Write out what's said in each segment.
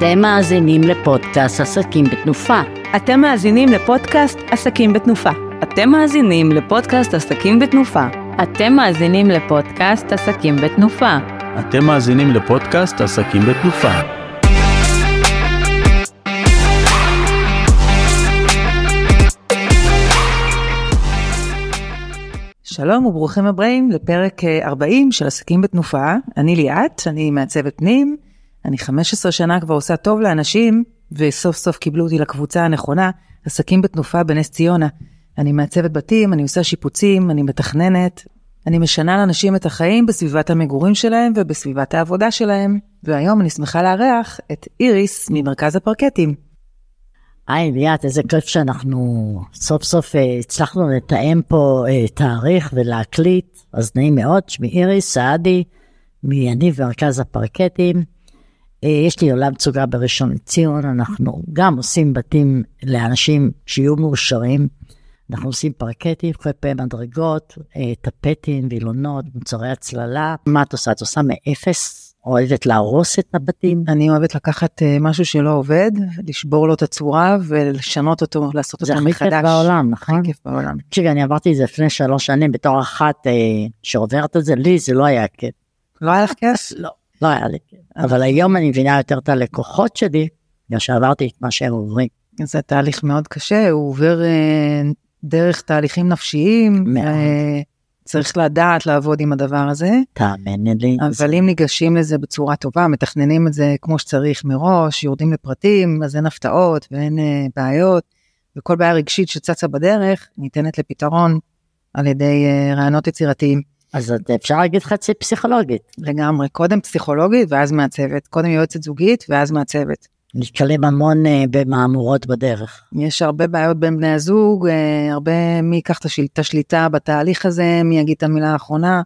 אתם מאזינים לפודקאסט עסקים בתנופה. אתם מאזינים לפודקאסט עסקים בתנופה. אתם מאזינים לפודקאסט עסקים בתנופה. אתם מאזינים לפודקאסט עסקים בתנופה. אתם מאזינים לפודקאסט עסקים בתנופה. שלום וברוכים הבאים לפרק 40 של עסקים בתנופה. אני ליאת, אני מעצבת פנים. אני 15 שנה כבר עושה טוב לאנשים, וסוף סוף קיבלו אותי לקבוצה הנכונה, עסקים בתנופה בנס ציונה. אני מעצבת בתים, אני עושה שיפוצים, אני מתכננת, אני משנה לאנשים את החיים בסביבת המגורים שלהם ובסביבת העבודה שלהם, והיום אני שמחה לארח את איריס ממרכז הפרקטים. היי ליאת, איזה כיף שאנחנו סוף סוף אה, הצלחנו לתאם פה אה, תאריך ולהקליט, אז נעים מאוד, שמי איריס סעדי, מיניב מרכז הפרקטים. אה, יש לי עולם צוגה בראשון לציון, אנחנו גם עושים בתים לאנשים שיהיו מאושרים. אנחנו עושים פרקטים, חפי מדרגות, אה, טפטים, וילונות, מוצרי הצללה. מה את עושה? את עושה מאפס? אוהבת להרוס את הבתים? אני אוהבת לקחת אה, משהו שלא עובד, לשבור לו את הצורה ולשנות אותו, לעשות אותו מחדש. זה הכי כיף בעולם, נכון? הכי כיף בעולם. תקשיבי, אני עברתי את זה לפני שלוש שנים בתור אחת שעוברת את זה, לי זה לא היה כיף. לא היה לך כיף? לא. לא היה לי. אבל היום אני מבינה יותר את הלקוחות שלי, בגלל שעברתי את מה שהם עוברים. זה תהליך מאוד קשה, הוא עובר אה, דרך תהליכים נפשיים. מאוד. אה, צריך לדעת לעבוד עם הדבר הזה, תאמיני לי. אבל אם ניגשים לזה בצורה טובה, מתכננים את זה כמו שצריך מראש, יורדים לפרטים, אז אין הפתעות ואין אה, בעיות, וכל בעיה רגשית שצצה בדרך ניתנת לפתרון על ידי אה, רעיונות יצירתיים. אז את- אפשר להגיד חצי פסיכולוגית. לגמרי, קודם פסיכולוגית ואז מעצבת, קודם יועצת זוגית ואז מעצבת. נתקלים המון אה, במהמורות בדרך. יש הרבה בעיות בין בני הזוג, אה, הרבה מי ייקח את השל- את השליטה בתהליך הזה, מי יגיד את המילה האחרונה.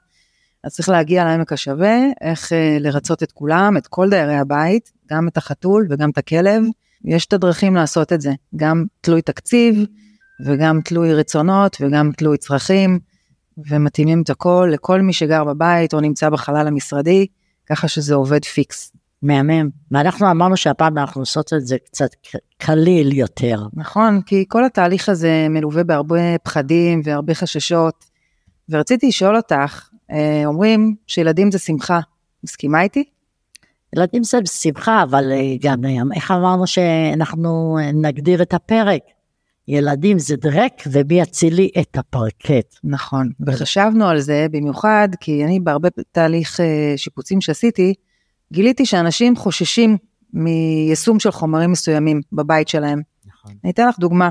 אז צריך להגיע לעמק השווה, איך אה, לרצות את כולם, את כל דיירי הבית, גם את החתול וגם את הכלב. יש את הדרכים לעשות את זה, גם תלוי תקציב, וגם תלוי רצונות, וגם תלוי צרכים, ומתאימים את הכל לכל מי שגר בבית או נמצא בחלל המשרדי, ככה שזה עובד פיקס. מהמם. ואנחנו אמרנו שהפעם אנחנו עושות את זה קצת קליל יותר. נכון, כי כל התהליך הזה מלווה בהרבה פחדים והרבה חששות. ורציתי לשאול אותך, אה, אומרים שילדים זה שמחה, מסכימה איתי? ילדים זה בשמחה, אבל אה, גם אה, איך אמרנו שאנחנו נגדיר את הפרק? ילדים זה דרק ומי יצילי את הפרקט. נכון, וחשבנו על זה במיוחד כי אני בהרבה תהליך אה, שיפוצים שעשיתי, גיליתי שאנשים חוששים מיישום של חומרים מסוימים בבית שלהם. נכון. אני אתן לך דוגמה,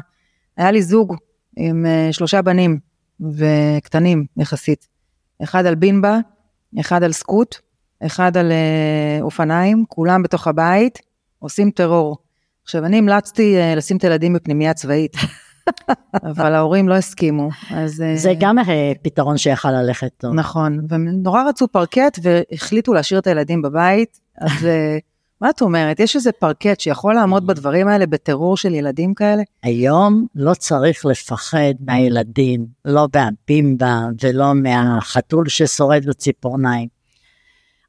היה לי זוג עם אה, שלושה בנים וקטנים יחסית, אחד על בינבה, אחד על סקוט, אחד על אה, אופניים, כולם בתוך הבית, עושים טרור. עכשיו אני המלצתי אה, לשים את הילדים בפנימייה צבאית, אבל ההורים לא הסכימו, אז... אה, זה גם אה, פתרון שיכל ללכת טוב. נכון, והם נורא רצו פרקט והחליטו להשאיר את הילדים בבית, אז אה, מה את אומרת, יש איזה פרקט שיכול לעמוד בדברים האלה בטרור של ילדים כאלה? היום לא צריך לפחד מהילדים, לא מהבימבה ולא מהחתול ששורד בציפורניים.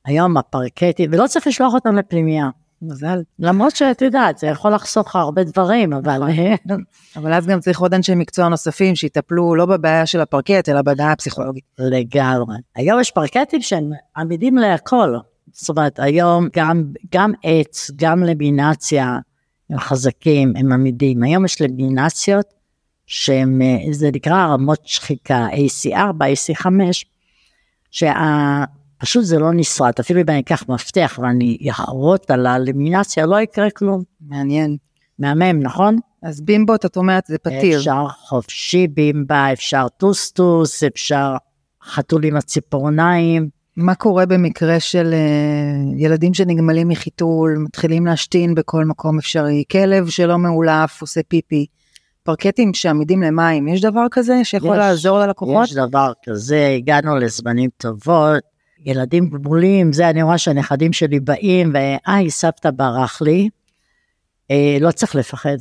היום הפרקטים, ולא צריך לשלוח אותם לפנימייה. מזל. למרות שאת יודעת, זה יכול לחסוך לך הרבה דברים, אבל אבל אז גם צריך עוד אנשי מקצוע נוספים שיטפלו לא בבעיה של הפרקט, אלא בבעיה הפסיכולוגית. לגמרי. היום יש פרקטים שהם עמידים להכל. זאת אומרת, היום גם, גם עץ, גם למינציה, הם חזקים, הם עמידים. היום יש למינציות שהם, אה, זה נקרא רמות שחיקה, AC4, AC5, שפשוט זה לא נשרט, אפילו אם אני אקח מפתח ואני אחרוט על הלמינציה, לא יקרה כלום. מעניין. מהמם, נכון? אז בימבוט, את אומרת, זה פתיר. אפשר חופשי בימבה, אפשר טוסטוס, אפשר חתול עם הציפורניים. מה קורה במקרה של אה, ילדים שנגמלים מחיתול, מתחילים להשתין בכל מקום אפשרי, כלב שלא מאולף, עושה פיפי, פרקטים שעמידים למים, יש דבר כזה שיכול יש, לעזור ללקוחות? יש דבר כזה, הגענו לזמנים טובות, ילדים גמולים, זה אני רואה שהנכדים שלי באים, והי, סבתא ברח לי, אה, לא צריך לפחד,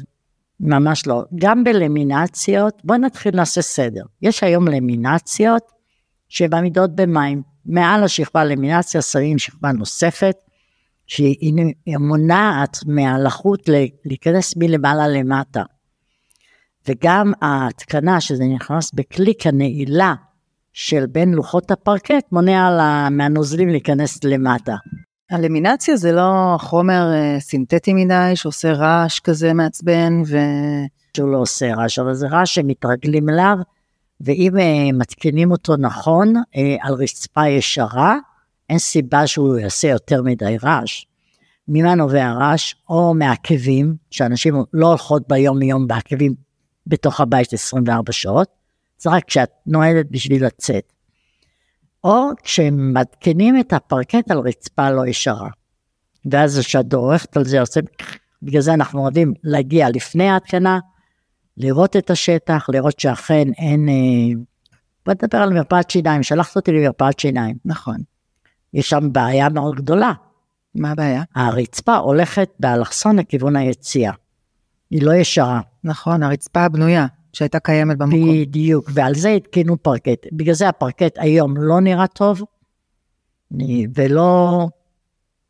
ממש לא. גם בלמינציות, בואי נתחיל נעשה סדר. יש היום למינציות שהן עמידות במים, מעל השכבה למינציה שמים שכבה נוספת, שהיא מונעת מהלחות להיכנס מלמעלה למטה. וגם ההתקנה שזה נכנס בקליק הנעילה של בין לוחות הפרקט מונע לה, מהנוזלים להיכנס למטה. הלמינציה זה לא חומר אה, סינתטי מדי שעושה רעש כזה מעצבן ו... שהוא לא עושה רעש, אבל זה רעש שמתרגלים אליו, ואם אה, מתקינים אותו נכון אה, על רצפה ישרה, אין סיבה שהוא יעשה יותר מדי רעש. ממה נובע רעש? או מעקבים, שאנשים לא הולכות ביום יום בעקבים בתוך הבית 24 שעות, זה רק כשאת נועדת בשביל לצאת. או כשמתקינים את הפרקט על רצפה לא ישרה. ואז כשאת דורכת על זה, עושה, בגלל זה אנחנו אוהבים להגיע לפני ההתקנה, לראות את השטח, לראות שאכן אין... אה, בוא נדבר על מרפאת שיניים, שלחת אותי למרפאת שיניים. נכון. יש שם בעיה מאוד גדולה. מה הבעיה? הרצפה הולכת באלכסון לכיוון היציאה. היא לא ישרה. נכון, הרצפה הבנויה שהייתה קיימת במקום. בדיוק, ועל זה התקינו פרקט. בגלל זה הפרקט היום לא נראה טוב, ולא...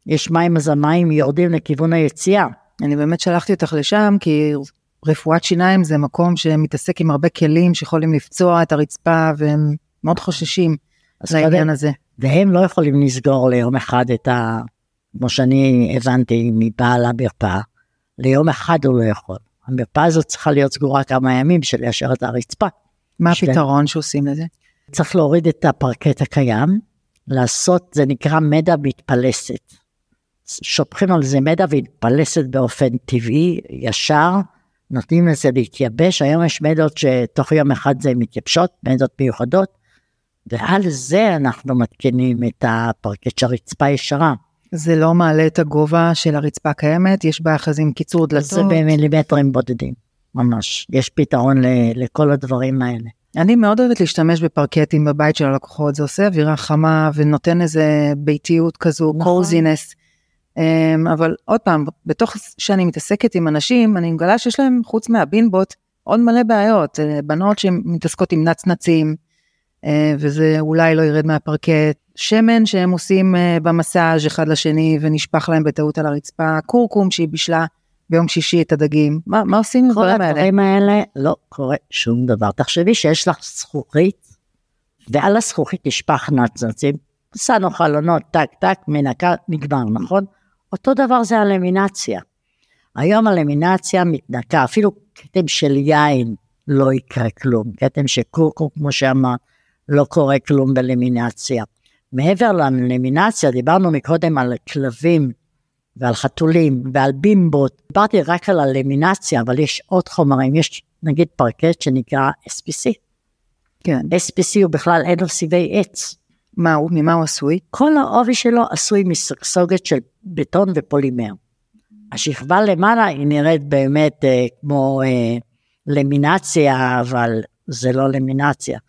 יש מים, אז המים יורדים לכיוון היציאה. אני באמת שלחתי אותך לשם כי רפואת שיניים זה מקום שמתעסק עם הרבה כלים שיכולים לפצוע את הרצפה והם מאוד חוששים לעניין הזה. והם לא יכולים לסגור ליום אחד את ה... כמו שאני הבנתי מבעל המרפאה, ליום אחד הוא לא יכול. המרפאה הזאת צריכה להיות סגורה כמה ימים בשביל ליישר את הרצפה. מה הפתרון שעושים לזה? צריך להוריד את הפרקט הקיים, לעשות, זה נקרא מדע מתפלסת. שופכים על זה מדע והתפלסת באופן טבעי, ישר, נותנים לזה להתייבש, היום יש מדות שתוך יום אחד זה מתייבשות, מדות מיוחדות, ועל זה אנחנו מתקינים את הפרקט שהרצפה ישרה. זה לא מעלה את הגובה של הרצפה הקיימת, יש בה עם קיצור דלתות. זה במילימטרים בודדים, ממש. יש פתרון ל- לכל הדברים האלה. אני מאוד אוהבת להשתמש בפרקטים בבית של הלקוחות, זה עושה אווירה חמה ונותן איזה ביתיות כזו, נכון. קורזינס. אמ, אבל עוד פעם, בתוך שאני מתעסקת עם אנשים, אני מגלה שיש להם, חוץ מהבינבוט, עוד מלא בעיות. אה, בנות שמתעסקות עם נצנצים, וזה אולי לא ירד מהפרקט. שמן שהם עושים אה, במסאז' אחד לשני ונשפך להם בטעות על הרצפה, קורקום שהיא בישלה ביום שישי את הדגים. מה, מה עושים עם כל הדברים האלה? הדברים האלה לא קורה שום דבר. תחשבי שיש לך זכוכית, ועל הזכוכית נשפך נצנצים, שמנו חלונות, טק טק, מנקה, נגמר, נכון? אותו דבר זה הלמינציה. היום הלמינציה מתנקה, אפילו כתם של יין לא יקרה כלום, כתם של קורקום, כמו שאמר, לא קורה כלום בלמינציה. מעבר ללמינציה, דיברנו מקודם על כלבים ועל חתולים ועל בימבות, דיברתי רק על הלמינציה, אבל יש עוד חומרים, יש נגיד פרקט שנקרא SPC. כן. SPC הוא בכלל אין לו סיבי עץ. מה הוא, ממה הוא עשוי? כל העובי שלו עשוי מסגסוגת של בטון ופולימר. השכבה למעלה היא נראית באמת אה, כמו אה, למינציה, אבל זה לא למינציה.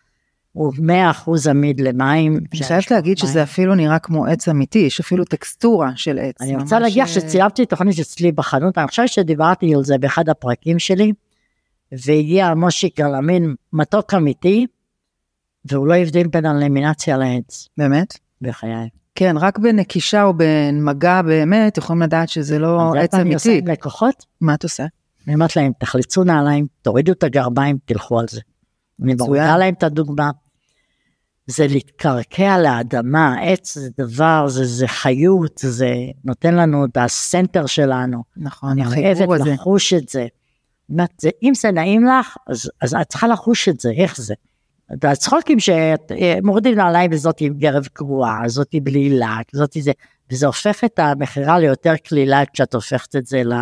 הוא 100% עמיד למים. אני חייבת להגיד שזה אפילו נראה כמו עץ אמיתי, יש אפילו טקסטורה של עץ. אני רוצה ממש, להגיע אה, שצילמתי תוכנית אצלי בחנות, אני חושבת שדיברתי על זה באחד הפרקים שלי, והגיע מושיק גלמין מתוק אמיתי, והוא לא הבדיל בין הלמינציה לעץ, באמת? בחיי. כן, רק בנקישה או במגע באמת יכולים לדעת שזה לא עץ איפה אני עושה אמיתי. עם לקוחות? מה את עושה? אני אומרת להם, תחלצו נעליים, תורידו את הגרביים, תלכו על זה. אני. מורידה להם את הדוגמה. זה להתקרקע לאדמה, עץ זה דבר, זה, זה חיות, זה נותן לנו את הסנטר שלנו. נכון, אני החיבור אוהבת הזה. לחוש את זה. זה. אם זה נעים לך, אז, אז את צריכה לחוש את זה, איך זה. והצחוקים שמורידים נעליים וזאת עם גרב קרועה, זאת עם בלי לק, זאת זה, וזה הופך את המכירה ליותר קלילה כשאת הופכת את זה ל...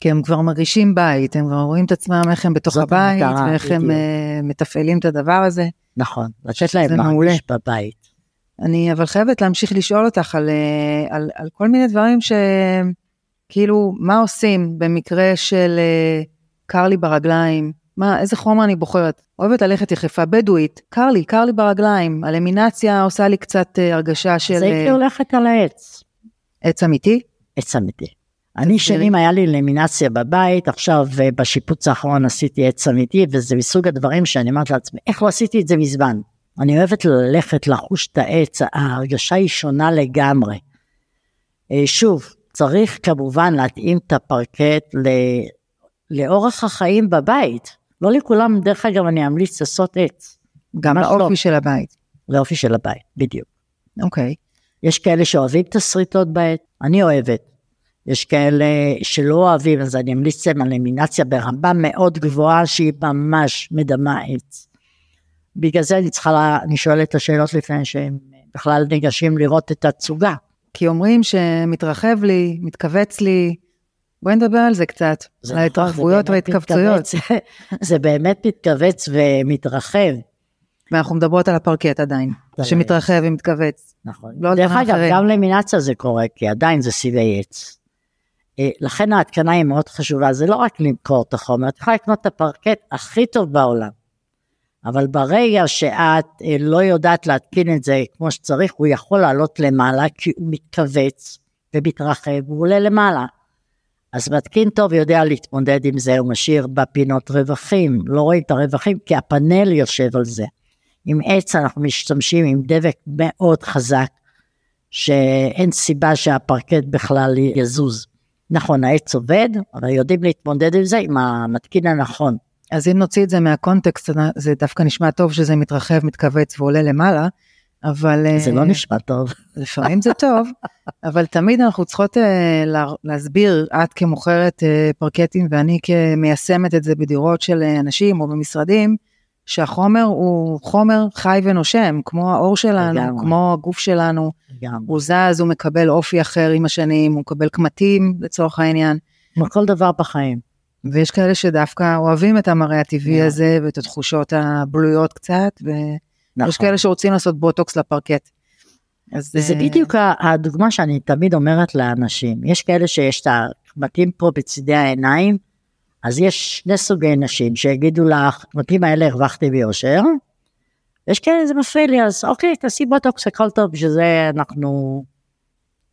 כי הם כבר מרגישים בית, הם כבר רואים את עצמם איך הם בתוך הבית, ואיך הם. אה, מתפעלים את הדבר הזה. נכון, לתת להם. להרגיש בבית. אני אבל חייבת להמשיך לשאול אותך על, אה, על, על כל מיני דברים שכאילו, מה עושים במקרה של אה, קר לי ברגליים? מה, איזה חומר אני בוחרת? אוהבת ללכת יחפה בדואית, קר לי, קר לי ברגליים. הלמינציה עושה לי קצת אה, הרגשה של אז הייתי הולכת על העץ, עץ אמיתי. עץ אמיתי. אני שנים היה לי למינציה בבית, עכשיו אה, בשיפוץ האחרון עשיתי עץ אמיתי, וזה מסוג הדברים שאני אומרת לעצמי, איך לא עשיתי את זה מזמן? אני אוהבת ללכת לחוש את העץ, ההרגשה היא שונה לגמרי. אה, שוב, צריך כמובן להתאים את הפרקט ל... לאורח החיים בבית. לא לכולם, דרך אגב, אני אמליץ לעשות עץ. גם לאופי לא. של הבית. לאופי של הבית, בדיוק. אוקיי. יש כאלה שאוהבים את השריטות בעץ, אני אוהבת. יש כאלה שלא אוהבים, אז אני אמליץ להם על למינציה ברמה מאוד גבוהה שהיא ממש מדמה עץ. בגלל זה אני צריכה, לה- אני שואלת את השאלות לפני שהם בכלל ניגשים לראות את התצוגה. כי אומרים שמתרחב לי, מתכווץ לי. בואי נדבר על זה קצת. זה על נכון, ההתרחבויות וההתכווצויות. זה באמת מתכווץ ומתרחב. ואנחנו מדברות על הפרקט עדיין. שמתרחב ומתכווץ. נכון. לא דרך אגב. גם למינציה זה קורה, כי עדיין זה סיבי עץ. אה, לכן ההתקנה היא מאוד חשובה, זה לא רק למכור את החומר, את יכולה לקנות את הפרקט הכי טוב בעולם. אבל ברגע שאת אה, לא יודעת להתקין את זה כמו שצריך, הוא יכול לעלות למעלה, כי הוא מתכווץ ומתרחב, הוא עולה למעלה. אז מתקין טוב יודע להתמודד עם זה, הוא משאיר בפינות רווחים, לא רואים את הרווחים כי הפאנל יושב על זה. עם עץ אנחנו משתמשים עם דבק מאוד חזק, שאין סיבה שהפרקט בכלל יזוז. נכון, העץ עובד, אבל יודעים להתמודד עם זה עם המתקין הנכון. אז אם נוציא את זה מהקונטקסט, זה דווקא נשמע טוב שזה מתרחב, מתכווץ ועולה למעלה, אבל... זה אה, לא נשמע טוב. לפעמים זה טוב, אבל תמיד אנחנו צריכות אה, לה, להסביר, את כמוכרת אה, פרקטים ואני כמיישמת את זה בדירות של אנשים או במשרדים, שהחומר הוא חומר חי ונושם, כמו האור שלנו, לגמרי. כמו הגוף שלנו, גם. הוא זז, הוא מקבל אופי אחר עם השנים, הוא מקבל קמטים לצורך העניין, כמו כל דבר בחיים. ויש כאלה שדווקא אוהבים את המראה הטבעי נכון. הזה ואת התחושות הבלויות קצת, ויש נכון. כאלה שרוצים לעשות בוטוקס לפרקט. אז וזה אה, בדיוק הדוגמה שאני תמיד אומרת לאנשים. יש כאלה שיש את הקמטים פה בצידי העיניים, אז יש שני סוגי נשים שיגידו לך, הקמטים האלה הרווחתי ביושר, ויש כאלה זה מפריע לי, אז אוקיי, תעשי בוטוקס, הכל טוב, בשביל זה אנחנו,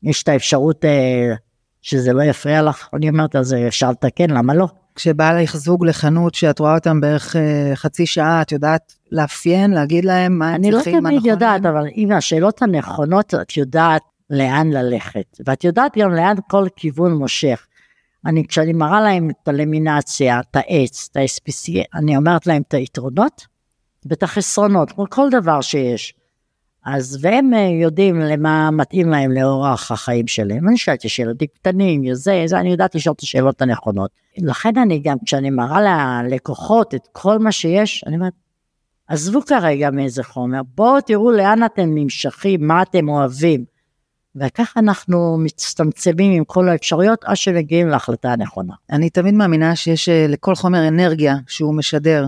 יש את האפשרות אה, שזה לא יפריע לך, אני אומרת, אז אפשר לתקן, למה לא? כשבא לך זוג לחנות שאת רואה אותם בערך אה, חצי שעה, את יודעת לאפיין, להגיד להם מה הם אני לא צריכים, מה תמיד נכון יודעת, להם? אבל עם השאלות הנכונות את יודעת לאן ללכת, ואת יודעת גם לאן כל כיוון מושך. אני, כשאני מראה להם את הלמינציה, את העץ, את ה-SPC, אני אומרת להם את היתרונות ואת החסרונות, כמו כל דבר שיש. אז והם אה, יודעים למה מתאים להם לאורח החיים שלהם. אני שואלת, ילדים קטנים, זה, זה, אני יודעת לשאול את השאלות הנכונות. לכן אני גם, כשאני מראה ללקוחות את כל מה שיש, אני אומרת, עזבו כרגע מאיזה חומר, בואו תראו לאן אתם נמשכים, מה אתם אוהבים. וככה אנחנו מצטמצמים עם כל האפשרויות עד שמגיעים להחלטה הנכונה. אני תמיד מאמינה שיש אה, לכל חומר אנרגיה שהוא משדר.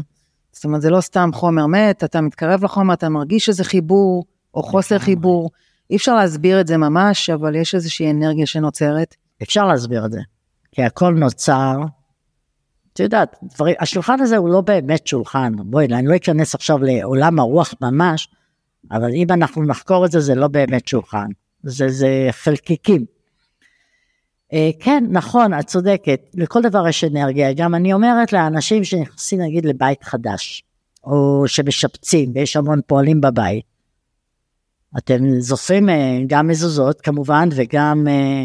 זאת אומרת, זה לא סתם חומר מת, אתה מתקרב לחומר, אתה מרגיש איזה חיבור או חוסר. חיבור. אי אפשר להסביר את זה ממש, אבל יש איזושהי אנרגיה שנוצרת. אפשר להסביר את זה, כי הכל נוצר, את יודעת, דברים, השולחן הזה הוא לא באמת שולחן, בואי, אני לא אכנס עכשיו לעולם הרוח ממש, אבל אם אנחנו נחקור את זה, זה לא באמת שולחן, זה, זה חלקיקים. אה, כן, נכון, את צודקת, לכל דבר יש אנרגיה, גם אני אומרת לאנשים שנכנסים נגיד לבית חדש, או שמשפצים, ויש המון פועלים בבית, אתם זוכרים אה, גם מזוזות כמובן, וגם אה,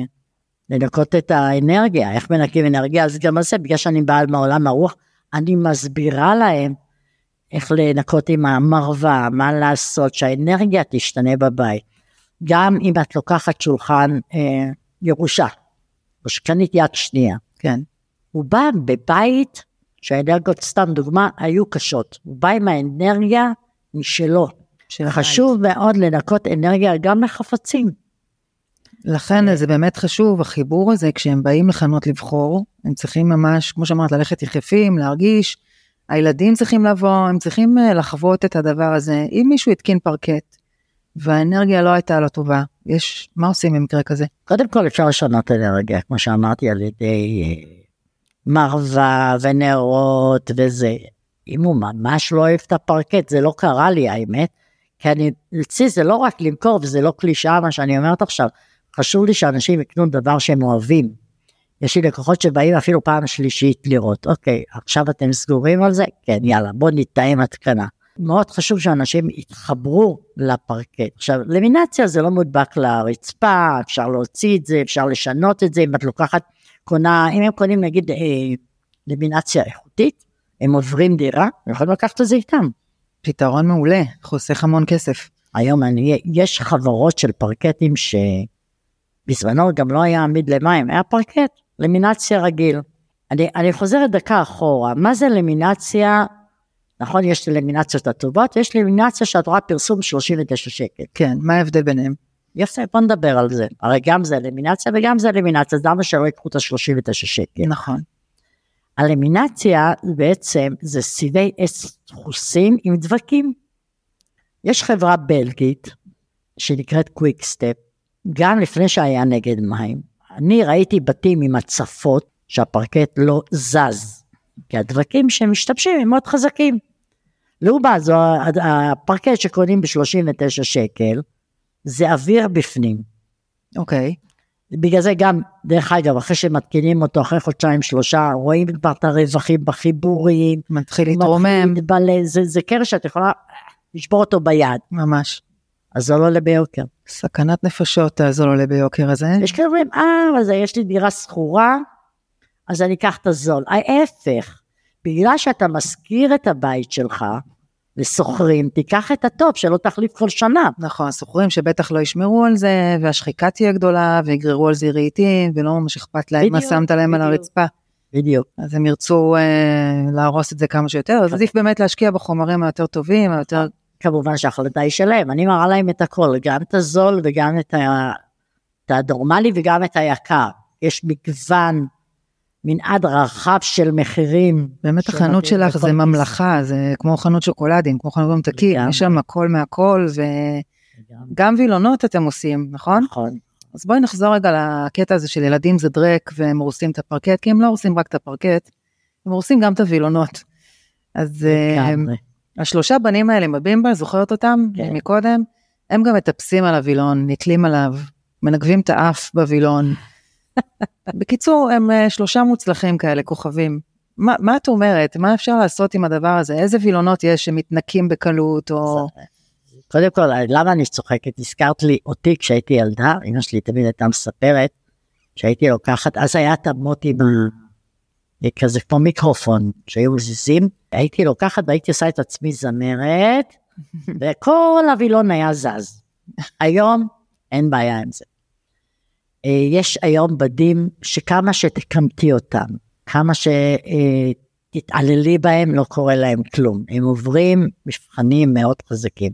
לנקות את האנרגיה, איך מנקים אנרגיה, אז גם על זה, בגלל שאני באה מעולם הרוח, אני מסבירה להם איך לנקות עם המרווה, מה לעשות, שהאנרגיה תשתנה בבית. גם אם את לוקחת שולחן אה, ירושה, או שקנית יד שנייה, כן. הוא בא בבית שהאנרגיות, סתם דוגמה, היו קשות. הוא בא עם האנרגיה משלו. של. חשוב מאוד לנקות אנרגיה גם לחפצים. לכן זה באמת חשוב, החיבור הזה, כשהם באים לחנות לבחור, הם צריכים ממש, כמו שאמרת, ללכת יחפים, להרגיש, הילדים צריכים לבוא, הם צריכים אה, לחוות את הדבר הזה. אם מישהו התקין פרקט, והאנרגיה לא הייתה לו טובה, יש, מה עושים במקרה כזה? קודם כל אפשר לשנות אנרגיה, כמו שאמרתי, על ידי אה, מרווה ונרות וזה. אם הוא ממש לא אוהב את הפרקט, זה לא קרה לי האמת, כי אני, אצלי זה לא רק למכור וזה לא קלישאה מה שאני אומרת עכשיו, חשוב לי שאנשים יקנו דבר שהם אוהבים. יש לי לקוחות שבאים אפילו פעם שלישית לראות, אוקיי, עכשיו אתם סגורים על זה? כן, יאללה, בוא נתאם התקנה. מאוד חשוב שאנשים יתחברו לפרקט. עכשיו, למינציה זה לא מודבק לרצפה, אפשר להוציא את זה, אפשר לשנות את זה, אם את לוקחת, קונה, אם הם קונים נגיד אה, למינציה איכותית, הם עוברים דירה, הם יכולים לקחת את זה איתם. פתרון מעולה, חוסך המון כסף. היום אני, יש חברות של פרקטים שבזמנו גם לא היה עמיד למים, היה פרקט, למינציה רגיל. אני, אני חוזרת דקה אחורה, מה זה למינציה? נכון, יש למינציות הטובות, יש למינציה שאת רואה פרסום 39 שקל. כן, מה ההבדל ביניהם? יפה, בוא נדבר על זה. הרי גם זה אלמינציה וגם זה אלמינציה, אז למה שלא ייקחו את ה-39 שקל? נכון. אלמינציה בעצם זה סיבי עץ דחוסים עם דבקים. יש חברה בלגית שנקראת קוויק סטפ, גם לפני שהיה נגד מים. אני ראיתי בתים עם הצפות שהפרקט לא זז, כי הדבקים שמשתמשים הם מאוד חזקים. לעומת זו, הפרקט שקונים ב-39 שקל, זה אוויר בפנים. אוקיי. בגלל זה גם, דרך אגב, אחרי שמתקינים אותו, אחרי חודשיים שלושה, רואים כבר את הרווחים בחיבורים. מתחיל להתרומם. מתחיל זה, זה קרש שאת יכולה לשבור אותו ביד. ממש. אז זה לא עולה ביוקר. סכנת נפשות זה לא עולה ביוקר הזה. יש כאלה אומרים, אה, אז יש לי דירה שכורה, אז אני אקח את הזול. ההפך, בגלל שאתה משכיר את הבית שלך, ושוכרים, תיקח את ה top שלא תחליף כל שנה. נכון, שוכרים שבטח לא ישמרו על זה, והשחיקה תהיה גדולה, ויגררו על זה רהיטים, ולא ממש אכפת להם מה שמת להם על הרצפה. בדיוק. אז הם ירצו אה, להרוס את זה כמה שיותר, אז עדיף באמת להשקיע בחומרים היותר טובים, היותר... כמובן שההחלטה היא שלהם, אני מראה להם את הכל, גם את הזול וגם את, ה... את הנורמלי וגם את היקר. יש מגוון מנעד רחב של מחירים. באמת החנות שלך זה ממלכה, זה כמו חנות שוקולדים, כמו חנות ממתקים, יש שם הכל מהכל, וגם וילונות אתם עושים, נכון? נכון. אז בואי נחזור רגע לקטע הזה של ילדים זה דרק והם הורסים את הפרקט, כי הם לא הורסים רק את הפרקט, הם הורסים גם את הווילונות. אז אה, השלושה בנים האלה בבימבה, זוכרת אותם כן. מקודם? הם גם מטפסים על הווילון, נתלים עליו, מנגבים את האף בווילון. בקיצור, הם אה, שלושה מוצלחים כאלה, כוכבים. מה, מה את אומרת? מה אפשר לעשות עם הדבר הזה? איזה וילונות יש שמתנקים בקלות, או... קודם כל, למה אני צוחקת? הזכרת לי אותי כשהייתי ילדה, אמא שלי תמיד הייתה מספרת, שהייתי לוקחת, אז היה את המוטי כזה כמו מיקרופון, שהיו מזיזים, הייתי לוקחת והייתי עושה את עצמי זמרת, וכל הווילון היה זז. היום אין בעיה עם זה. אה, יש היום בדים שכמה שתקמתי אותם, כמה שתתעללי בהם, לא קורה להם כלום. הם עוברים מבחנים מאוד חזקים.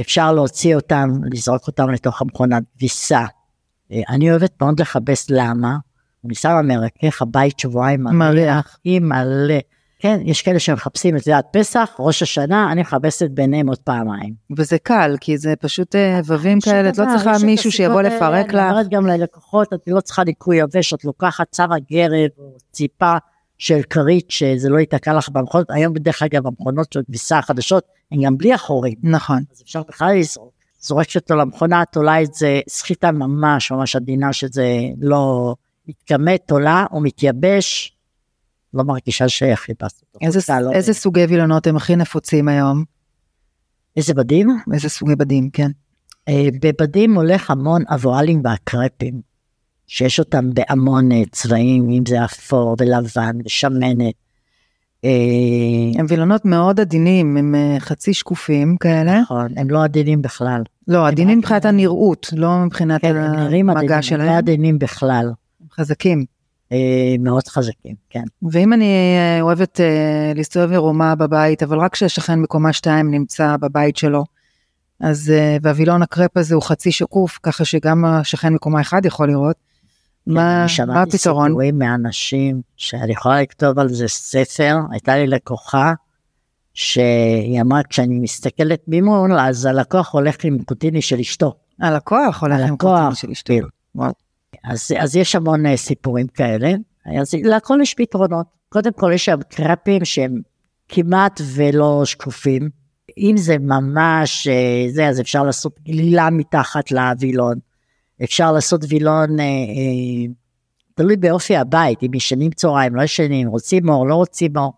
אפשר להוציא אותם, לזרוק אותם לתוך המכונת כביסה. אה, אני אוהבת מאוד לכבס, למה? אני שמה מרכך הבית שבועיים מריח. היא מלא. כן, יש כאלה שמחפשים את עד פסח, ראש השנה, אני מכבסת ביניהם עוד פעמיים. וזה קל, כי זה פשוט אה, ובבים כאלה, את לא צריכה מישהו שיבוא לפרק לך. אני אומרת גם ללקוחות, את לא צריכה ניקוי יבש, את לוקחת צו הגרב או ציפה של כרית, שזה לא ייתקע לך במכונות. היום בדרך אגב המכונות של כביסה החדשות, הן גם בלי החורים. נכון. אז אפשר בכלל לזרוק. זורקת אותו למכונה, תולה את זה, סחיטה ממש ממש עדינה, שזה לא מתכמת, תולה או מתייבש. לא מרגישה אותו. איזה, לא איזה סוגי וילונות הם הכי נפוצים היום? איזה בדים? איזה סוגי בדים, כן. אה, בבדים הולך המון אבואלים והקרפים, שיש אותם בהמון אה, צבעים, אם זה אפור ולבן ושמנת. אה, הם וילונות מאוד עדינים, הם חצי שקופים כאלה. נכון, הם לא עדינים בכלל. לא, עדינים מבחינת הנראות, לא מבחינת כן, המגע שלהם. הם לא עדינים בכלל. חזקים. אה, מאוד חזקים, כן. ואם אני אה, אוהבת אה, להסתובב עירומה בבית, אבל רק כשהשכן בקומה 2 נמצא בבית שלו, אז, והווילון הקרפ הזה הוא חצי שקוף, ככה שגם השכן בקומה 1 יכול לראות. כן, מה, מה הפתרון? שמעתי סיפורים מאנשים שאני יכולה לכתוב על זה ספר, הייתה לי לקוחה שהיא אמרה כשאני מסתכלת ממול אז הלקוח הולך עם קוטיני של אשתו. הלקוח הולך עם קוטיני של אשתו. אז, אז יש המון uh, סיפורים כאלה, אז לכל יש פתרונות. קודם כל יש שם קראפים שהם כמעט ולא שקופים. אם זה ממש uh, זה, אז אפשר לעשות גלילה מתחת לווילון. אפשר לעשות וילון, uh, uh, תלוי באופי הבית, אם ישנים צהריים, לא ישנים, רוצים אור, לא רוצים אור.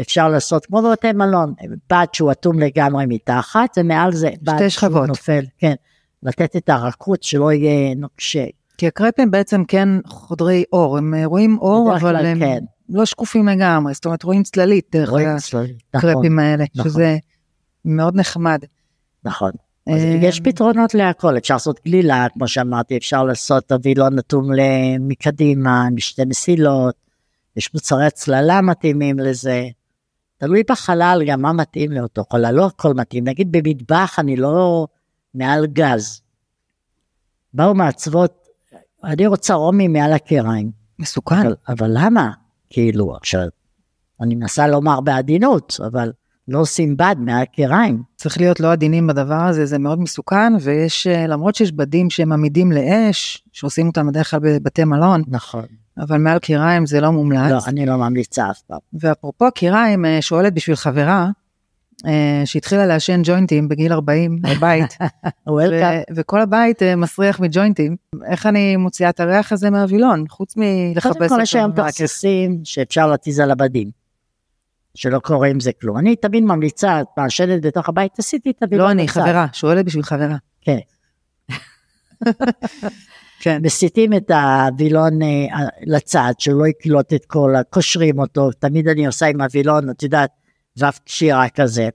אפשר לעשות כמו בבתי מלון, בד שהוא אטום לגמרי מתחת, ומעל זה בד שכבות. נופל, כן, לתת את הרכות שלא יהיה נוקשה. כי הקרפים בעצם כן חודרי אור, הם אה, רואים אור, אבל הם כן. לא שקופים לגמרי, זאת אומרת רואים צללית דרך נכון, הקרפים האלה, נכון. שזה מאוד נחמד. נכון. אז אה, יש פתרונות להכל, אפשר לעשות גלילה, כמו שאמרתי, אפשר לעשות הווילון נתון ל- מקדימה, עם שתי מסילות, יש מוצרי הצללה מתאימים לזה. תלוי בחלל גם מה מתאים לאותו חלל, לא הכל מתאים. נגיד במטבח אני לא מעל גז. באו מעצבות, אני רוצה רומי מעל הקיריים. מסוכן. אבל, אבל למה? כאילו, עכשיו, אני מנסה לומר בעדינות, אבל לא עושים בד מעל הקיריים. צריך להיות לא עדינים בדבר הזה, זה מאוד מסוכן, ויש, אה, למרות שיש בדים שהם עמידים לאש, שעושים אותם בדרך כלל בבתי מלון, נכון. אבל מעל קיריים זה לא מומלץ. לא, אני לא ממליצה אף פעם. ואפרופו קיריים, אה, שואלת בשביל חברה, שהתחילה לעשן ג'וינטים בגיל 40 בבית. ו- וכל הבית אה, מסריח מג'וינטים, איך אני מוציאה את הריח הזה מהווילון, חוץ מלחפש קודם כל יש היום תכסיסים שאפשר להתיז על הבדים. שלא קורה עם זה כלום. אני תמיד ממליצה, את מעשנת בתוך הבית, עשיתי את הווילון לא אני, בצד. חברה, שואלת בשביל חברה. כן. כן. מסיטים את הווילון אה, לצד, שלא יקלוט את כל, קושרים אותו, תמיד אני עושה עם הווילון, את יודעת, וו קשירה כזה,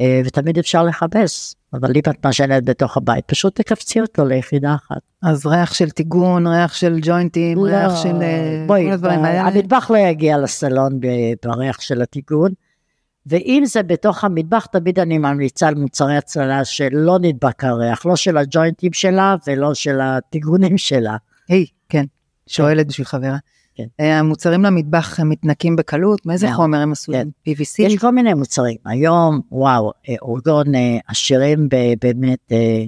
אה, ותמיד אפשר לכבס, אבל אם את מעשנת בתוך הבית, פשוט תקפצי אותו ליחידה אחת. אז ריח של טיגון, ריח של ג'וינטים, ריח של אה, לא, בואי, כל הדברים האלה. המטבח לא יגיע לסלון בריח של הטיגון, ואם זה בתוך המטבח, תמיד אני ממליצה על מוצרי הצללה שלא נדבק הריח, לא של הג'וינטים שלה ולא של הטיגונים שלה. היי, כן, שואלת בשביל חברה. כן. אה, המוצרים למטבח הם מתנקים בקלות, מאיזה מאוד. חומר הם עשו? כן. PVC? יש כל מיני מוצרים. היום, וואו, אה, אורגון אה, עשירים באמת, אה,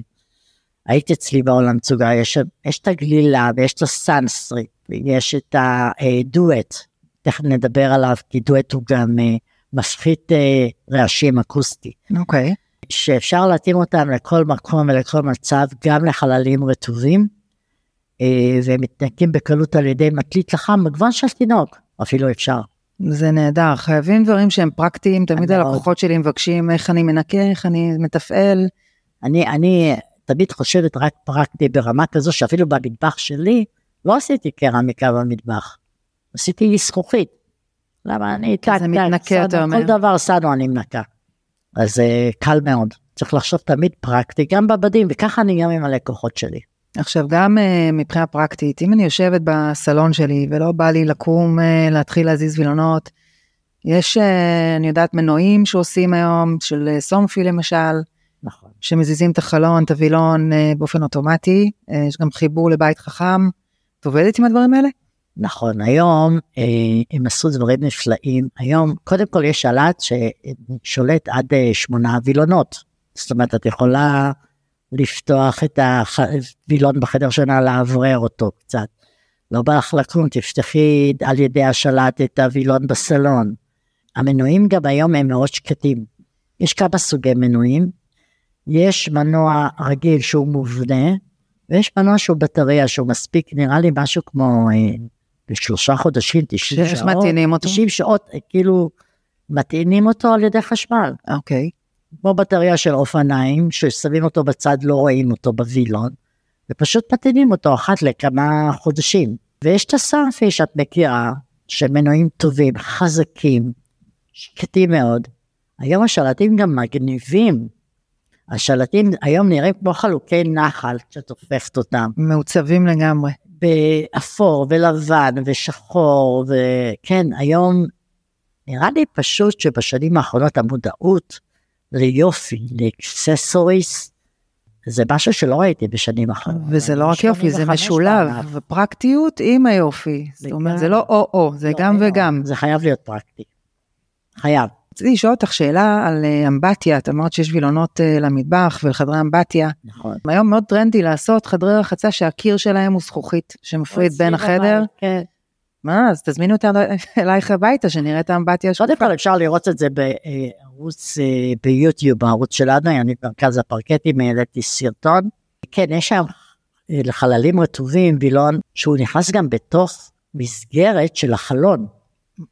הייתי אצלי בעולם צוגה, יש, יש את הגלילה ויש את הסאנסטריט, ויש את הדואט, תכף נדבר עליו, כי דואט הוא גם אה, מפחית אה, רעשים אקוסטי, אוקיי. שאפשר להתאים אותם לכל מקום ולכל מצב, גם לחללים רטובים, אה, והם מתנקים בקלות על ידי מקליט לחם מגוון של תינוק, אפילו אפשר. זה נהדר, חייבים דברים שהם פרקטיים, תמיד מאוד. הלקוחות שלי מבקשים איך אני מנקה, איך אני מתפעל. אני, אני תמיד חושבת רק פרקטי ברמה כזו שאפילו במטבח שלי לא עשיתי קרמיקה במטבח, עשיתי זכוכית. למה אני טק טק, מתנקה, אתה אומר. כל דבר סנו אני מנקה. אז זה קל מאוד, צריך לחשוב תמיד פרקטי גם בבדים וככה אני גם עם הלקוחות שלי. עכשיו גם uh, מבחינה פרקטית, אם אני יושבת בסלון שלי ולא בא לי לקום uh, להתחיל להזיז וילונות, יש, uh, אני יודעת, מנועים שעושים היום, של סומפי למשל, נכון. שמזיזים את החלון, את הווילון באופן אוטומטי, יש גם חיבור לבית חכם. את עובדת עם הדברים האלה? נכון, היום אה, הם עשו דברים נפלאים. היום, קודם כל יש שלט ששולט עד אה, שמונה וילונות. זאת אומרת, את יכולה לפתוח את הווילון בחדר שינה, לאוורר אותו קצת. לא בא לך לקום, תפתחי על ידי השלט את הווילון בסלון. המנועים גם היום הם מאוד שקטים. יש כמה סוגי מנועים. יש מנוע רגיל שהוא מובנה, ויש מנוע שהוא בטריה שהוא מספיק, נראה לי משהו כמו אה, בשלושה חודשים, 90 שאיך שעות. מטעינים אותו? 90 שעות, אה, כאילו, מטעינים אותו על ידי חשמל. אוקיי. כמו בטריה של אופניים, ששמים אותו בצד, לא רואים אותו בווילון, ופשוט מטעינים אותו אחת לכמה חודשים. ויש את הסארפי שאת מכירה, שמנועים טובים, חזקים, שקטים מאוד. היום השלטים גם מגניבים. השלטים היום נראים כמו חלוקי נחל, כשאת הופכת אותם. מעוצבים לגמרי. באפור ולבן ושחור, וכן, היום נראה לי פשוט שבשנים האחרונות המודעות ליופי, לאקססוריס, זה משהו שלא ראיתי בשנים אחרונות. וזה לא רק יופי, זה 85 משולב. ופרקטיות עם היופי. זאת אומרת, זה לא או-או, זה לא, גם לא, וגם. זה חייב להיות פרקטי. חייב. רציתי לשאול אותך שאלה על אה, אמבטיה, את אמרת שיש וילונות אה, למטבח ולחדרי אמבטיה. נכון. היום מאוד טרנדי לעשות חדרי רחצה שהקיר שלהם הוא זכוכית, שמפריד בין החדר. כן. מה, אז תזמינו אותנו אלייך הביתה, שנראה את האמבטיה קודם שלך. כל אפשר לראות את זה בערוץ אה, ביוטיוב, בערוץ שלנו, אני במרכז הפרקטים העליתי סרטון. כן, יש שם אה, לחללים רטובים וילון שהוא נכנס גם בתוך מסגרת של החלון.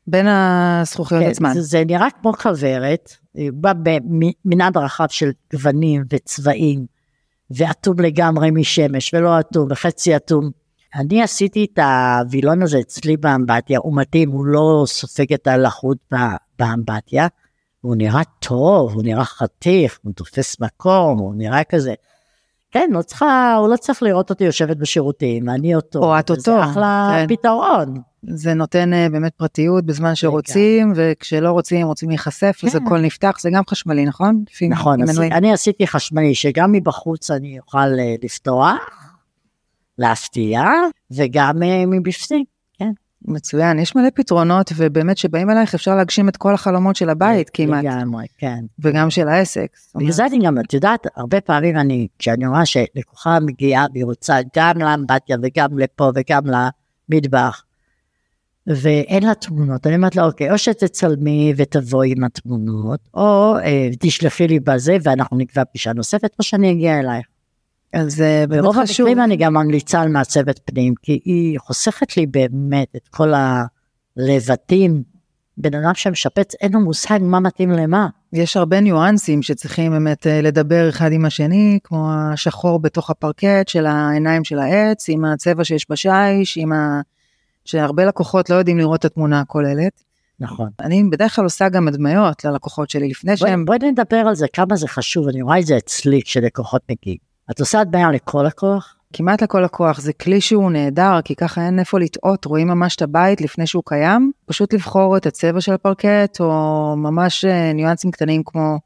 בין הזכוכיות כן, עצמן. זה, זה נראה כמו כוורת, אה, בא במנעד רחב של גוונים וצבעים, ואטום לגמרי משמש, ולא אטום, וחצי אטום. אני עשיתי את הווילון הזה אצלי באמבטיה, הוא מתאים, הוא לא סופג את הלחות באמבטיה, הוא נראה טוב, הוא נראה חתיך, הוא תופס מקום, הוא נראה כזה. כן, לא צריכה, הוא לא צריך לראות אותי יושבת בשירותים, אני אותו. או את אותו, זה אחלה כן. פתרון. זה נותן אה, באמת פרטיות בזמן שרוצים, וכשלא רוצים, רוצים להיחשף, אז כן. הכל נפתח, זה גם חשמלי, נכון? נכון, אז. אני עשיתי חשמלי שגם מבחוץ אני אוכל אה, לפתוח, להפתיע, וגם אה, מבפנים, כן. מצוין, יש מלא פתרונות, ובאמת שבאים אלייך אפשר להגשים את כל החלומות של הבית כמעט, לגמרי, כן. וגם של העסק. בגלל זה אני גם, את יודעת, הרבה פעמים אני, כשאני רואה שלקוחה מגיעה והיא רוצה גם לאמבטיה וגם לפה וגם למטבח, ואין לה תמונות, אני אומרת לה, אוקיי, או שתצלמי ותבואי עם התמונות, או אה, תשלחי לי בזה ואנחנו נקבע פגישה נוספת, או שאני אגיע אלייך. אז אה, באמת ברוב. המקרים אני גם ממליצה על מעצבת פנים, כי היא חוסכת לי באמת את כל הלבטים. בן אדם שמשפץ, אין לו מושג מה מתאים למה. יש הרבה ניואנסים שצריכים באמת אה, לדבר אחד עם השני, כמו השחור בתוך הפרקט של העיניים של העץ, עם הצבע שיש בשיש, עם ה... שהרבה לקוחות לא יודעים לראות את התמונה הכוללת. נכון. אני בדרך כלל עושה גם הדמיות ללקוחות שלי לפני בואי שהם... בוא נדבר על זה, כמה זה חשוב, אני רואה את זה אצלי כשלקוחות מגיעים. את עושה הדמיה לכל לקוח? כמעט לכל לקוח זה כלי שהוא נהדר כי ככה אין איפה לטעות רואים ממש את הבית לפני שהוא קיים פשוט לבחור את הצבע של הפרקט או ממש אה, ניואנסים קטנים כמו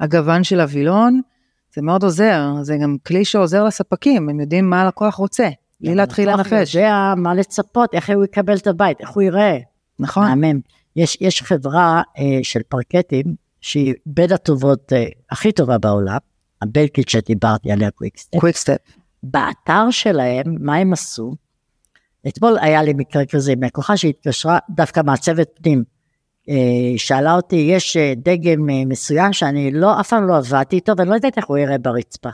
הגוון של הווילון זה מאוד עוזר זה גם כלי שעוזר לספקים הם יודעים מה הלקוח רוצה בלי להתחיל הלקוח לנחש יודע מה לצפות, איך הוא יקבל את הבית, איך הוא יראה. נכון מהמם. יש, יש חברה אה, של פרקטים שהיא בין הטובות, אה, הכי טובה בעולם, הבלגית שדיברתי עליה Quick-Step. Quick-Step באתר שלהם, מה הם עשו? אתמול היה לי מקרה כזה עם לקוחה שהתקשרה דווקא מעצבת פנים. אה, שאלה אותי, יש אה, דגם אה, מסוים שאני לא, אף פעם לא עבדתי איתו ואני לא יודעת איך הוא יראה ברצפה.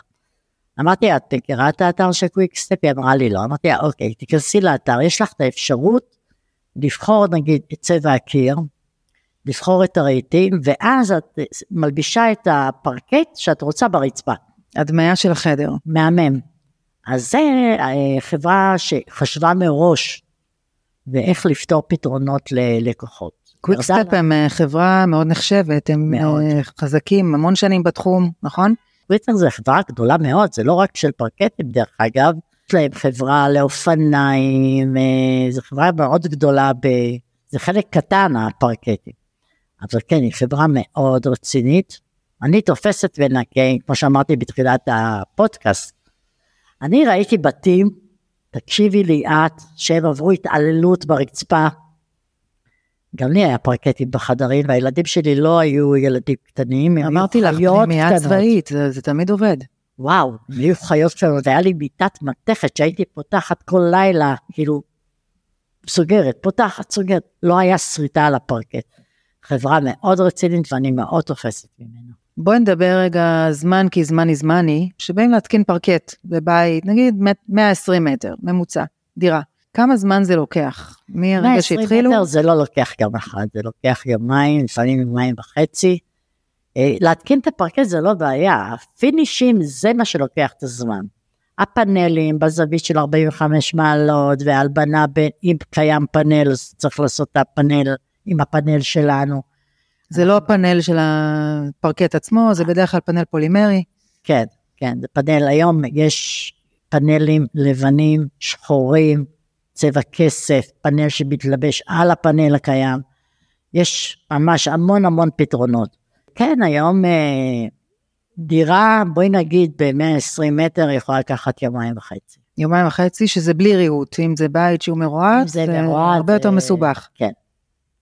אמרתי, את מכירה את האתר של Quick-Step? היא אמרה לי לא. אמרתי אוקיי, תיכנסי לאתר, יש לך את האפשרות לבחור נגיד את צבע הקיר, לבחור את הרהיטים, ואז את מלבישה את הפרקט שאת רוצה ברצפה. הדמיה של החדר מהמם. אז זה אה, חברה שחשבה מראש ואיך לפתור פתרונות ללקוחות. קוויק ירדה סטפ הם אה, חברה מאוד נחשבת הם מאוד. אה, חזקים המון שנים בתחום נכון טוויטר זה חברה גדולה מאוד, זה לא רק של פרקטים דרך אגב, יש להם חברה לאופניים, זו חברה מאוד גדולה, ב... זה חלק קטן הפרקטים. אבל כן, היא חברה מאוד רצינית. אני תופסת ונקה, כמו שאמרתי בתחילת הפודקאסט. אני ראיתי בתים, תקשיבי לי את, שהם עברו התעללות ברצפה. גם לי היה פרקטים בחדרים, והילדים שלי לא היו ילדים קטנים, הם היו אמרתי לך חיות פנימייה קטנות. צבאית זה זה תמיד עובד וואו, הם היו חיות קטנות, היה לי מיטת מתכת שהייתי פותחת כל לילה, כאילו, סוגרת, פותחת, סוגרת, לא היה שריטה על הפרקט. חברה מאוד רצינית ואני מאוד תופסת ממנה. בואי נדבר רגע זמן כי זמן היא זמני, שבאים להתקין פרקט בבית, נגיד 120 מטר, ממוצע, דירה. כמה זמן זה לוקח? מהרגע 120 שהתחילו? מטר זה לא לוקח יום אחד, זה לוקח יומיים, לפעמים יומיים וחצי. אה, להתקין את הפרקט זה לא בעיה, הפינישים זה מה שלוקח את הזמן. הפאנלים בזווית של 45 מעלות והלבנה בין, אם קיים פאנל אז צריך לעשות את הפאנל עם הפאנל שלנו. זה לא הפאנל של הפרקט עצמו, זה בדרך כלל פאנל פולימרי. כן, כן, זה פאנל, היום יש פאנלים לבנים, שחורים, צבע כסף, פאנל שמתלבש על הפאנל הקיים. יש ממש המון המון פתרונות. כן, היום אה, דירה, בואי נגיד ב-120 מטר יכולה לקחת יומיים וחצי. יומיים וחצי, שזה בלי ריהוט, אם זה בית שהוא מרועט, זה זה מרועט, הרבה יותר זה- מסובך. כן.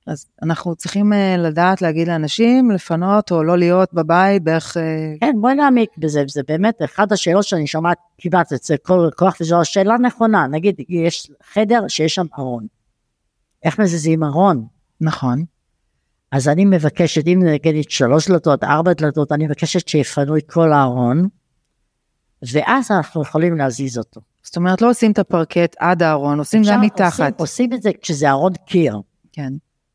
אז אנחנו צריכים אה, לדעת להגיד לאנשים לפנות או לא להיות בבית בערך, אה, כן, בואי נעמיק בזה, זה באמת אחת השאלות שאני שומעת כמעט אצל כל לקוח, וזו שאלה נכונה, נגיד יש חדר שיש שם ארון. איך מזיזים ארון? נכון, אז אני מבקשת, אם נגיד שלוש דלתות, ארבע דלתות, אני מבקשת שיפנו את כל הארון, ואז אנחנו יכולים להזיז אותו. זאת אומרת לא עושים את הפרקט עד הארון, עושים גם עושים, מתחת. עושים את זה כשזה ארון קיר. כן.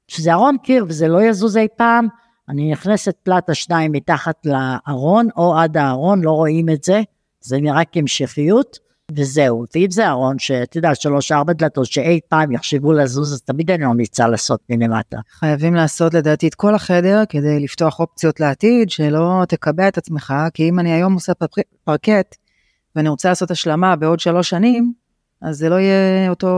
שזה ארון קיר וזה לא יזוז אי פעם, אני נכנסת פלטה שניים מתחת לארון או עד הארון, לא רואים את זה, זה נראה כהמשכיות, וזהו. ואם זה ארון שאת יודעת, שלוש ארבע דלתות שאי פעם יחשבו לזוז, אז תמיד אני ממליצה לעשות מלמטה. חייבים לעשות לדעתי את כל החדר כדי לפתוח אופציות לעתיד, שלא תקבע את עצמך, כי אם אני היום עושה פרק- פרקט, ואני רוצה לעשות השלמה בעוד שלוש שנים, אז זה לא יהיה אותו,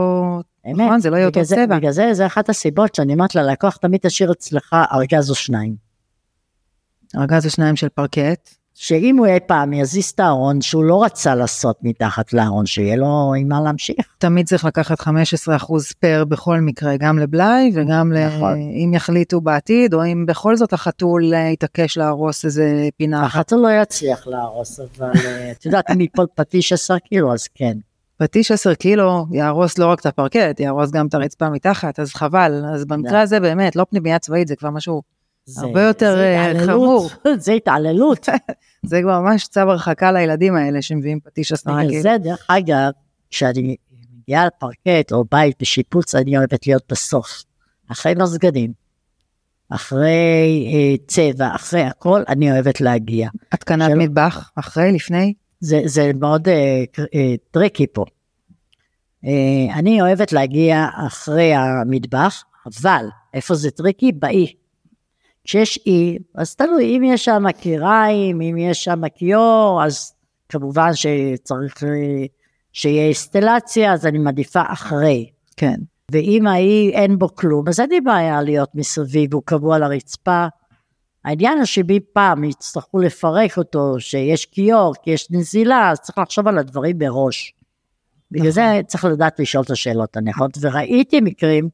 אמת. נכון? זה לא יהיה אותו זה- צבע. בגלל זה, זה אחת הסיבות שאני אומרת ללקוח, תמיד תשאיר אצלך ארגז או שניים. ארגז השניים של פרקט, שאם הוא אי פעם יזיז את הארון שהוא לא רצה לעשות מתחת לארון, שיהיה לו עם מה להמשיך. תמיד צריך לקחת 15% פר בכל מקרה, גם לבלאי וגם ל... נכון. אם יחליטו בעתיד, או אם בכל זאת החתול אה, יתעקש להרוס איזה פינה אחת. החתול לא יצליח להרוס, אבל אה, את יודעת, אם ייפול פטיש 10 קילו, אז כן. פטיש 10 קילו יהרוס לא רק את הפרקט, יהרוס גם את הרצפה מתחת, אז חבל. אז במקרה הזה באמת, לא פנימייה צבאית, זה כבר משהו, זה- הרבה יותר, זה אה, התעללות, זה התעללות. זה כבר ממש צו הרחקה לילדים האלה שמביאים פטיש 10 בגלל קילו. זה, דרך אגב, כשאני מגיעה לפרקט או בית בשיפוץ, אני אוהבת להיות בסוף. אחרי מזגנים, אחרי אה, צבע, אחרי הכל, אני אוהבת להגיע. התקנת של- מטבח, אחרי, לפני, זה, זה מאוד אה, אה, tricky פה. אה, אני אוהבת להגיע אחרי המטבח, אבל איפה זה tricky? באי. כשיש אי, אז תלוי, אם יש שם כיריים, אם יש שם כיור, אז כמובן שצריך שיהיה אינסטלציה, אז אני מעדיפה אחרי. כן. ואם האי אין בו כלום, אז אין לי בעיה להיות מסביב, הוא קבוע על הרצפה. העניין הוא שמי פעם יצטרכו לפרק אותו, שיש כיור, כי יש נזילה, אז צריך לחשוב על הדברים מראש. בגלל זה צריך לדעת לשאול את השאלות הנכונות, וראיתי מקרים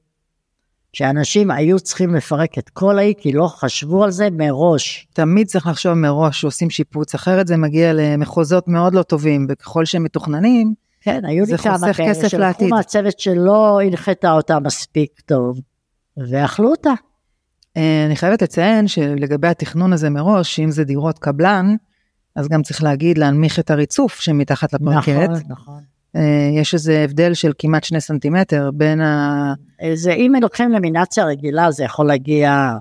שאנשים היו צריכים לפרק את כל האי, כי לא חשבו על זה מראש. תמיד צריך לחשוב מראש שעושים שיפוץ, אחרת זה מגיע למחוזות מאוד לא טובים, וככל שהם מתוכננים, כן, היו זה לי כמה כאלה שלקחו. מהצוות שלא הנחתה אותה מספיק טוב, ואכלו אותה. אה, אני חייבת לציין שלגבי התכנון הזה מראש, שאם זה דירות קבלן, אז גם צריך להגיד להנמיך את הריצוף שמתחת לפרקט. נכון, נכון. אה, יש איזה הבדל של כמעט שני סנטימטר בין ה... זה אם לוקחים למינציה רגילה זה יכול להגיע,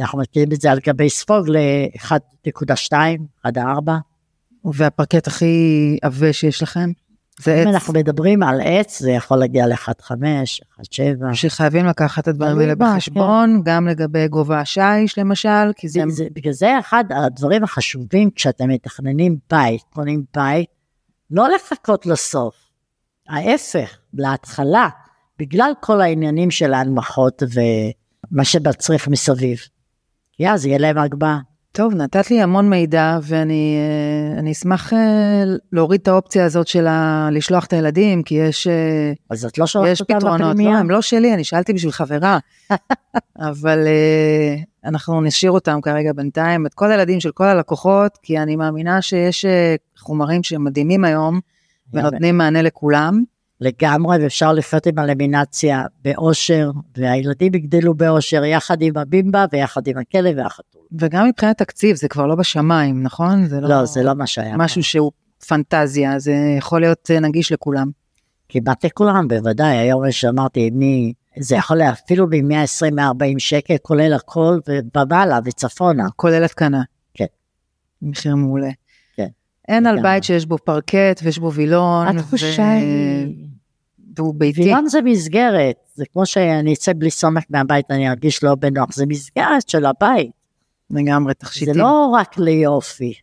אנחנו מכירים את זה על גבי ספוג ל-1.2, 1.4. והפרקט הכי עבה שיש לכם. זה אם עץ אנחנו מדברים על עץ זה יכול להגיע ל-1.5, 1.7. שחייבים לקחת את הדברים האלה בחשבון, גם לגבי גובה השיש למשל, כי זה... זה, זה, בגלל זה אחד הדברים החשובים כשאתם מתכננים בית, קונים בית, לא לחכות לסוף. ההפך, להתחלה, בגלל כל העניינים של ההנמכות ומה שמצריך מסביב. כי אז יהיה להם הגבהה. טוב, נתת לי המון מידע, ואני אה, אשמח אה, להוריד את האופציה הזאת של ה- לשלוח את הילדים, כי יש, אה, אז את לא שולחת יש אותם פתרונות. לפנימייה? לא, הם לא שלי, אני שאלתי בשביל חברה. אבל אנחנו נשאיר אותם כרגע בינתיים, את כל הילדים של כל הלקוחות, כי אני מאמינה שיש חומרים שמדהימים היום, ונותנים מענה לכולם. לגמרי, ואפשר לחיות עם הלמינציה באושר, והילדים יגדלו באושר יחד עם הבימבה ויחד עם הכלב והחתול. וגם מבחינת תקציב, זה כבר לא בשמיים, נכון? זה לא, זה לא מה שהיה. משהו שהוא פנטזיה, זה יכול להיות אה, נגיש לכולם. כמעט לכולם, בוודאי, היום יש שאמרתי, מי, זה יכול להיות אפילו מ-120-140 שקל, כולל הכל, ומעלה וצפונה. כולל התקנה. כן. מחיר מעולה. כן. אין על. בית שיש בו פרקט ויש בו וילון. התחושה היא... והוא ביתי. וילון זה מסגרת, זה כמו שאני אצא בלי סומק מהבית, אני ארגיש לא בנוח, זה מסגרת של הבית, לגמרי, זה תכשיטים. לא רק ליופי.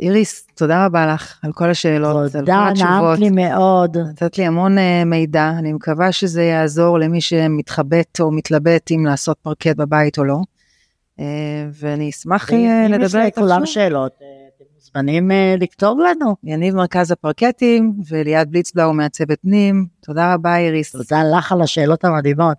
איריס, תודה רבה לך על כל השאלות, על כל תודה, התשובות. נעמת לי מאוד. נתת לי המון אה, מידע, אני מקווה שזה יעזור למי שמתחבט או מתלבט אם לעשות פרקט בבית או לא. אה, ואני אשמח אה, אם יש לדבר איתך לכולם שוב. שאלות, אה, אתם מוזמנים אה, לכתוב לנו. יניב מרכז הפרקטים וליעד בליצבלאו מעצבת פנים. תודה רבה איריס. תודה לך על השאלות המדהימות.